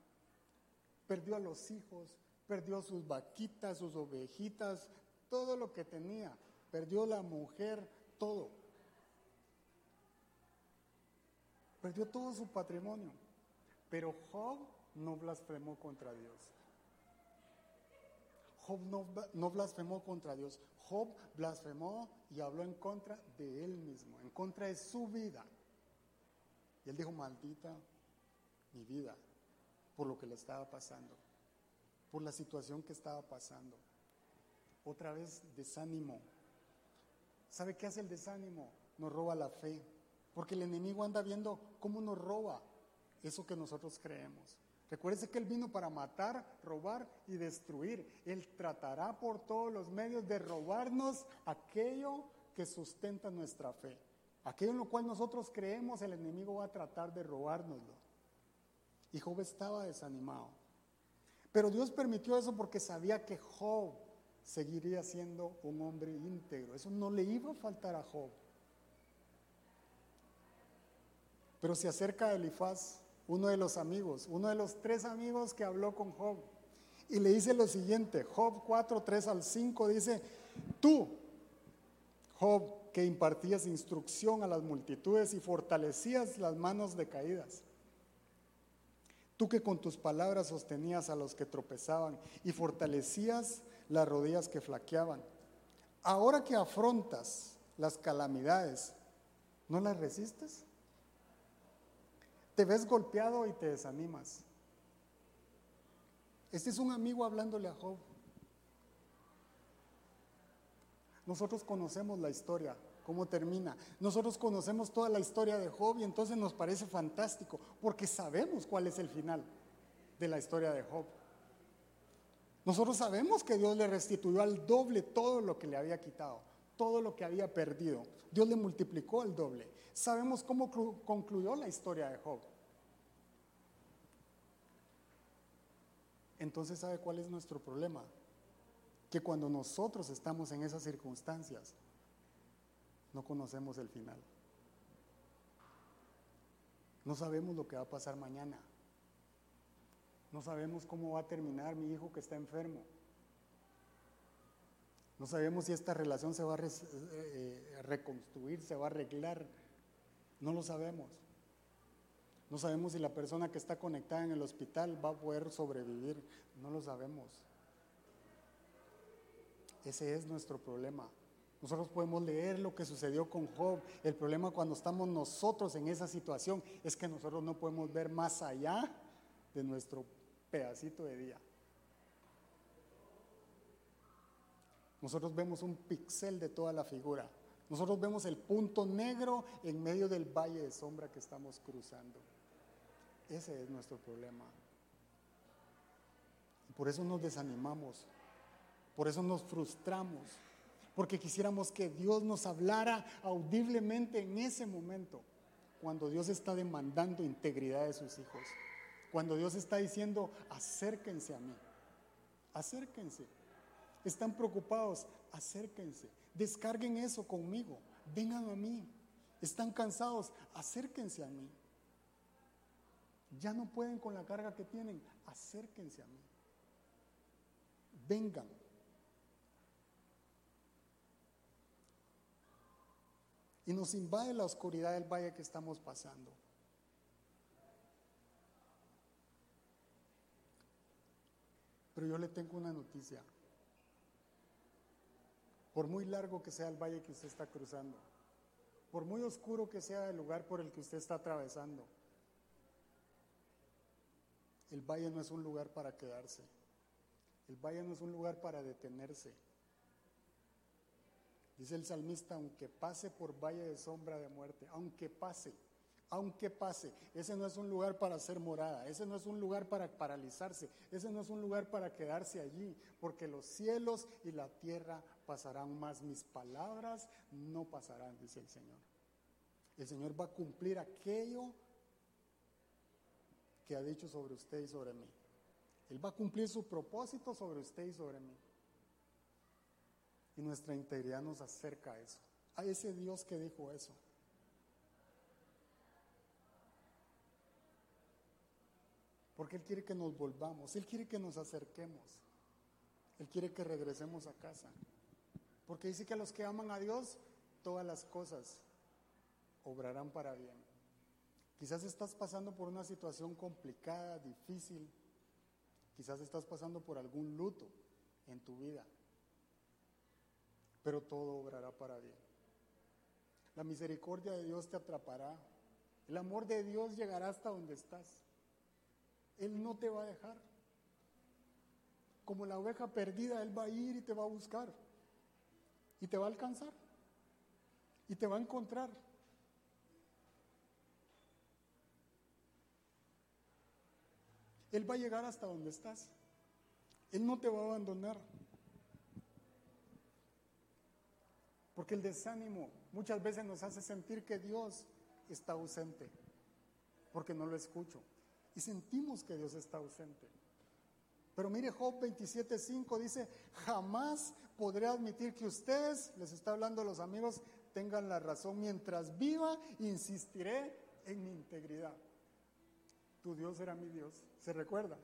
Perdió a los hijos, perdió sus vaquitas, sus ovejitas, todo lo que tenía. Perdió la mujer, todo. Perdió todo su patrimonio. Pero Job no blasfemó contra Dios. Job no, blasfemó contra Dios. Job blasfemó y habló en contra de él mismo, en contra de su vida. Y él dijo, maldita mi vida por lo que le estaba pasando, por la situación que estaba pasando. Otra vez desánimo. ¿Sabe qué hace el desánimo? Nos roba la fe, Porque el enemigo anda viendo cómo nos roba eso que nosotros creemos. Recuérdese que Él vino para matar, robar y destruir. Él tratará por todos los medios de robarnos aquello que sustenta nuestra fe. Aquello en lo cual nosotros creemos, el enemigo va a tratar de robárnoslo. Y Job estaba desanimado. Pero Dios permitió eso porque sabía que Job seguiría siendo un hombre íntegro. Eso no le iba a faltar a Job. Pero se acerca a Elifaz, uno de los amigos, uno de los tres amigos que habló con Job, y le dice lo siguiente, Job 4, 3 al 5 dice, tú, Job, que impartías instrucción a las multitudes y fortalecías las manos decaídas, tú que con tus palabras sostenías a los que tropezaban y fortalecías las rodillas que flaqueaban, ahora que afrontas las calamidades, ¿no las resistes? Te ves golpeado y te desanimas. Este es un amigo hablándole a Job. Nosotros conocemos la historia, cómo termina. Nosotros conocemos toda la historia de Job y entonces nos parece fantástico porque sabemos cuál es el final de la historia de Job. Nosotros sabemos que Dios le restituyó al doble todo lo que le había quitado, todo lo que había perdido. Dios le multiplicó al doble. Sabemos cómo concluyó la historia de Job. Entonces, ¿sabe cuál es nuestro problema? Que cuando nosotros estamos en esas circunstancias, no conocemos el final. No sabemos lo que va a pasar mañana. No sabemos cómo va a terminar mi hijo que está enfermo. No sabemos si esta relación se va a eh, eh, reconstruir, se va a arreglar. No lo sabemos. No sabemos si la persona que está conectada en el hospital va a poder sobrevivir. No lo sabemos. Ese es nuestro problema. Nosotros podemos leer lo que sucedió con Job. El problema cuando estamos nosotros en esa situación es que nosotros no podemos ver más allá de nuestro pedacito de día. Nosotros vemos un pixel de toda la figura. Nosotros vemos el punto negro en medio del valle de sombra que estamos cruzando. Ese es nuestro problema. Por eso nos desanimamos, por eso nos frustramos, porque quisiéramos que Dios nos hablara audiblemente en ese momento, cuando Dios está demandando integridad de sus hijos. Cuando Dios está diciendo, acérquense a mí, acérquense. Están preocupados, acérquense. Descarguen eso conmigo, vengan a mí. Están cansados, acérquense a mí. Ya no pueden con la carga que tienen, acérquense a mí. Vengan. Y nos invade la oscuridad del valle que estamos pasando. Pero yo le tengo una noticia. Por muy largo que sea el valle que usted está cruzando, por muy oscuro que sea el lugar por el que usted está atravesando, el valle no es un lugar para quedarse. El valle no es un lugar para detenerse. Dice el salmista, aunque pase por valle de sombra de muerte, aunque pase, aunque pase. Ese no es un lugar para hacer morada, ese no es un lugar para paralizarse, ese no es un lugar para quedarse allí, porque los cielos y la tierra pasarán más, mis palabras no pasarán, dice el Señor. El Señor va a cumplir aquello que ha dicho sobre usted y sobre mí. Él va a cumplir su propósito sobre usted y sobre mí. Y nuestra integridad nos acerca a eso, a ese Dios que dijo eso. Porque Él quiere que nos volvamos, Él quiere que nos acerquemos, Él quiere que regresemos a casa. Porque dice que a los que aman a Dios, todas las cosas obrarán para bien. Quizás estás pasando por una situación complicada, difícil. Quizás estás pasando por algún luto en tu vida. Pero todo obrará para bien. La misericordia de Dios te atrapará. El amor de Dios llegará hasta donde estás. Él no te va a dejar. Como la oveja perdida, Él va a ir y te va a buscar. Y te va a alcanzar. Y te va a encontrar. Él va a llegar hasta donde estás. Él no te va a abandonar. Porque el desánimo muchas veces nos hace sentir que Dios está ausente, porque no lo escucho. Y sentimos que Dios está ausente. Pero mire, Job 27.5 dice, jamás podré admitir que ustedes, les está hablando a los amigos, tengan la razón. Mientras viva, insistiré en mi integridad. Tu Dios era mi Dios. ¿Se recuerda?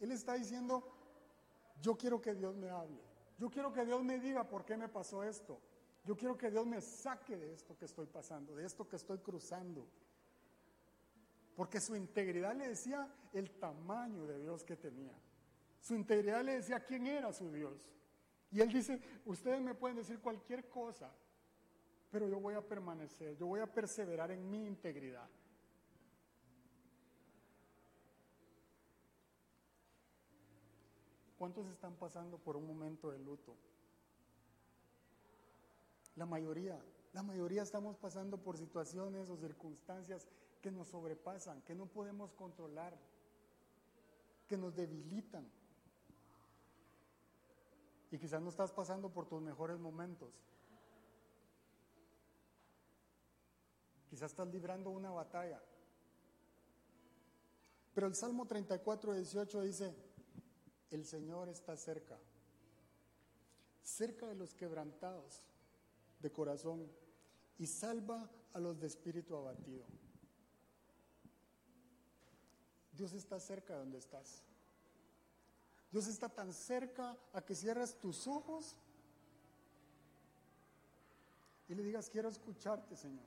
Él está diciendo, yo quiero que Dios me hable. Yo quiero que Dios me diga por qué me pasó esto. Yo quiero que Dios me saque de esto que estoy pasando, de esto que estoy cruzando. Porque su integridad le decía el tamaño de Dios que tenía. Su integridad le decía quién era su Dios. Y él dice, ustedes me pueden decir cualquier cosa, pero yo voy a permanecer, yo voy a perseverar en mi integridad. ¿Cuántos están pasando por un momento de luto? La mayoría, la mayoría estamos pasando por situaciones o circunstancias que nos sobrepasan, que no podemos controlar, que nos debilitan. Y quizás no estás pasando por tus mejores momentos. Quizás estás librando una batalla. Pero el Salmo 34, 18 dice, el Señor está cerca, cerca de los quebrantados de corazón y salva a los de espíritu abatido. Dios está cerca de donde estás. Dios está tan cerca a que cierres tus ojos y le digas, quiero escucharte, Señor.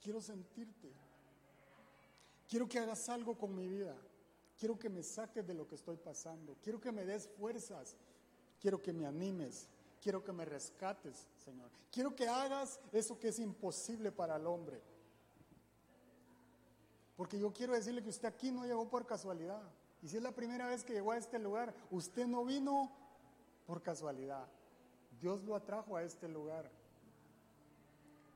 Quiero sentirte. Quiero que hagas algo con mi vida. Quiero que me saques de lo que estoy pasando. Quiero que me des fuerzas. Quiero que me animes. Quiero que me rescates, Señor. Quiero que hagas eso que es imposible para el hombre. Porque yo quiero decirle que usted aquí no llegó por casualidad. Y si es la primera vez que llegó a este lugar, usted no vino por casualidad. Dios lo atrajo a este lugar.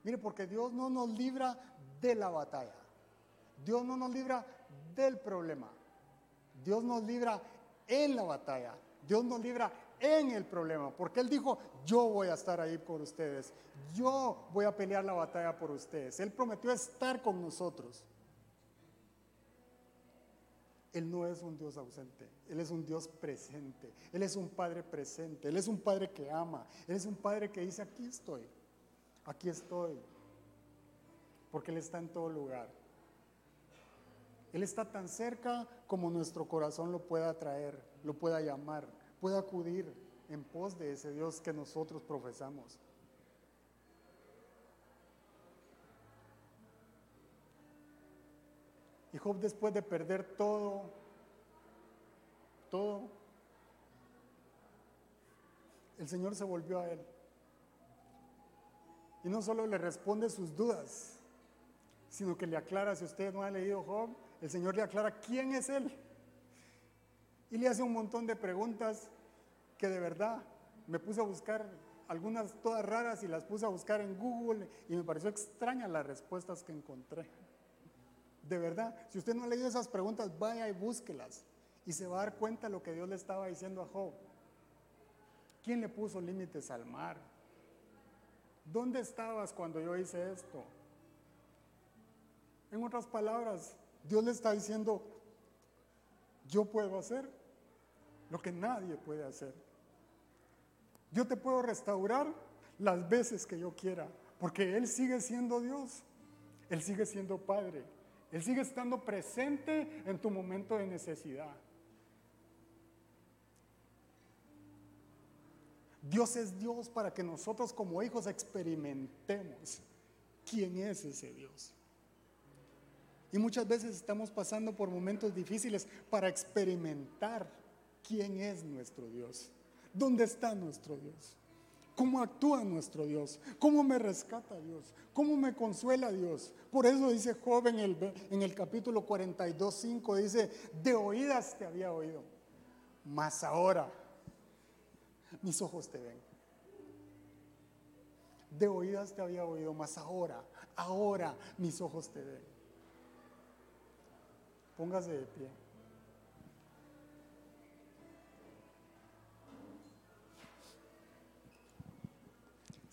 Mire, porque Dios no nos libra de la batalla. Dios no nos libra del problema. Dios nos libra en la batalla. Dios nos libra en el problema, porque Él dijo, yo voy a estar ahí por ustedes, yo voy a pelear la batalla por ustedes. Él prometió estar con nosotros. Él no es un Dios ausente, Él es un Dios presente, Él es un Padre presente, Él es un Padre que ama, Él es un Padre que dice, aquí estoy, aquí estoy, porque Él está en todo lugar. Él está tan cerca como nuestro corazón lo pueda traer, lo pueda llamar pueda acudir en pos de ese Dios que nosotros profesamos. Y Job después de perder todo, todo, el Señor se volvió a él. Y no solo le responde sus dudas, sino que le aclara, si usted no ha leído Job, el Señor le aclara quién es Él. Y le hace un montón de preguntas que de verdad me puse a buscar algunas todas raras y las puse a buscar en Google y me pareció extraña las respuestas que encontré. De verdad, si usted no ha leído esas preguntas, vaya y búsquelas y se va a dar cuenta de lo que Dios le estaba diciendo a Job. ¿Quién le puso límites al mar? ¿Dónde estabas cuando yo hice esto? En otras palabras, Dios le está diciendo, yo puedo hacer lo que nadie puede hacer. Yo te puedo restaurar las veces que yo quiera, porque Él sigue siendo Dios, Él sigue siendo Padre, Él sigue estando presente en tu momento de necesidad. Dios es Dios para que nosotros como hijos experimentemos quién es ese Dios. Y muchas veces estamos pasando por momentos difíciles para experimentar quién es nuestro Dios, dónde está nuestro Dios, cómo actúa nuestro Dios, cómo me rescata Dios, cómo me consuela Dios. Por eso dice Job en el, en el capítulo 42, 5, dice, de oídas te había oído, mas ahora mis ojos te ven. De oídas te había oído, mas ahora, ahora mis ojos te ven. Póngase de pie.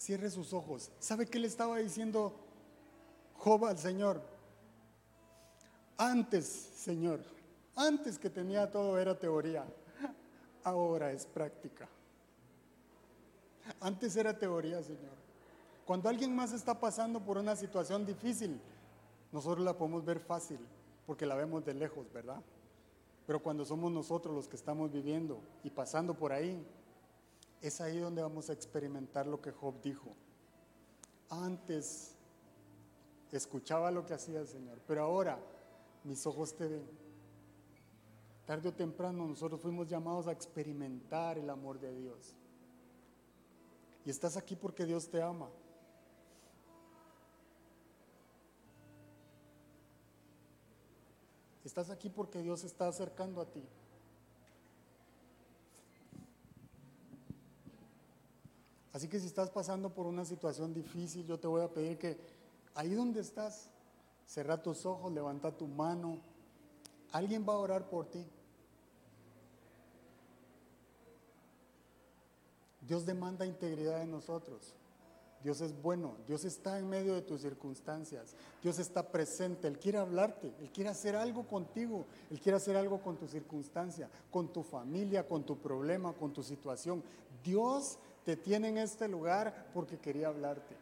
Cierre sus ojos. ¿Sabe qué le estaba diciendo Job al Señor? Antes, Señor, antes que tenía todo era teoría, ahora es práctica. Antes era teoría, Señor. Cuando alguien más está pasando por una situación difícil, nosotros la podemos ver fácil, porque la vemos de lejos, ¿verdad? Pero cuando somos nosotros los que estamos viviendo y pasando por ahí, es ahí donde vamos a experimentar lo que Job dijo. Antes escuchaba lo que hacía el Señor, pero ahora mis ojos te ven. Tarde o temprano nosotros fuimos llamados a experimentar el amor de Dios. Y estás aquí porque Dios te ama. Estás aquí porque Dios está acercando a ti. Así que si estás pasando por una situación difícil, yo te voy a pedir que ahí donde estás, cerra tus ojos, levanta tu mano. Alguien va a orar por ti. Dios demanda integridad de nosotros. Dios es bueno, Dios está en medio de tus circunstancias, Dios está presente, Él quiere hablarte, Él quiere hacer algo contigo, Él quiere hacer algo con tu circunstancia, con tu familia, con tu problema, con tu situación. Dios te tiene en este lugar porque quería hablarte.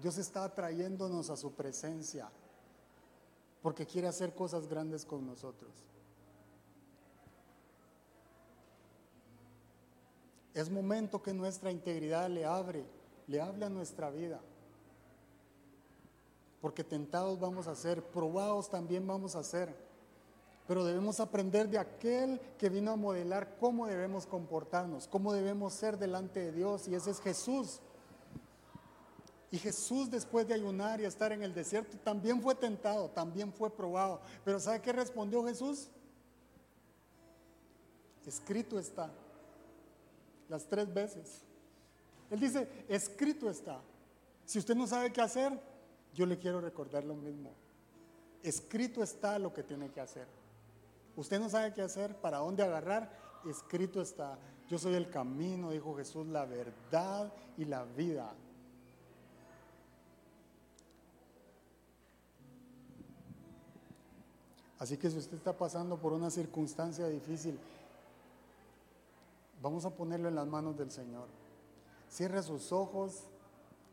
Dios está atrayéndonos a su presencia porque quiere hacer cosas grandes con nosotros. Es momento que nuestra integridad le abre, le hable a nuestra vida. Porque tentados vamos a ser, probados también vamos a ser. Pero debemos aprender de aquel que vino a modelar cómo debemos comportarnos, cómo debemos ser delante de Dios. Y ese es Jesús. Y Jesús después de ayunar y estar en el desierto también fue tentado, también fue probado. Pero ¿sabe qué respondió Jesús? Escrito está las tres veces. Él dice, escrito está. Si usted no sabe qué hacer, yo le quiero recordar lo mismo. Escrito está lo que tiene que hacer. Usted no sabe qué hacer, para dónde agarrar, escrito está. Yo soy el camino, dijo Jesús, la verdad y la vida. Así que si usted está pasando por una circunstancia difícil, Vamos a ponerlo en las manos del Señor. Cierre sus ojos.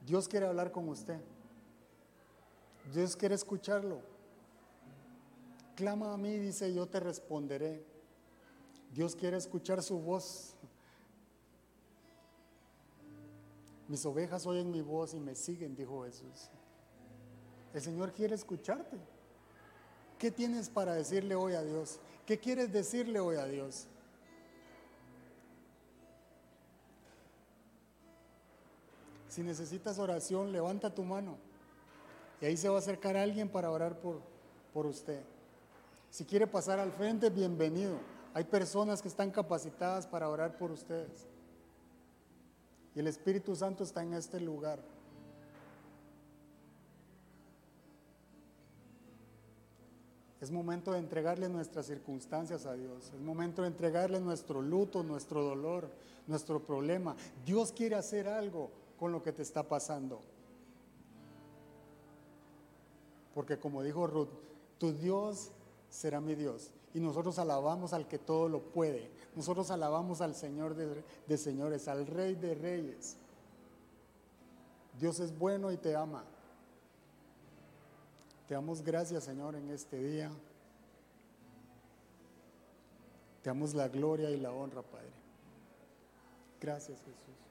Dios quiere hablar con usted. Dios quiere escucharlo. Clama a mí, dice, yo te responderé. Dios quiere escuchar su voz. Mis ovejas oyen mi voz y me siguen, dijo Jesús. El Señor quiere escucharte. ¿Qué tienes para decirle hoy a Dios? ¿Qué quieres decirle hoy a Dios? Si necesitas oración, levanta tu mano. Y ahí se va a acercar alguien para orar por, por usted. Si quiere pasar al frente, bienvenido. Hay personas que están capacitadas para orar por ustedes. Y el Espíritu Santo está en este lugar. Es momento de entregarle nuestras circunstancias a Dios. Es momento de entregarle nuestro luto, nuestro dolor, nuestro problema. Dios quiere hacer algo con lo que te está pasando. Porque como dijo Ruth, tu Dios será mi Dios. Y nosotros alabamos al que todo lo puede. Nosotros alabamos al Señor de, de señores, al Rey de reyes. Dios es bueno y te ama. Te damos gracias, Señor, en este día. Te damos la gloria y la honra, Padre. Gracias, Jesús.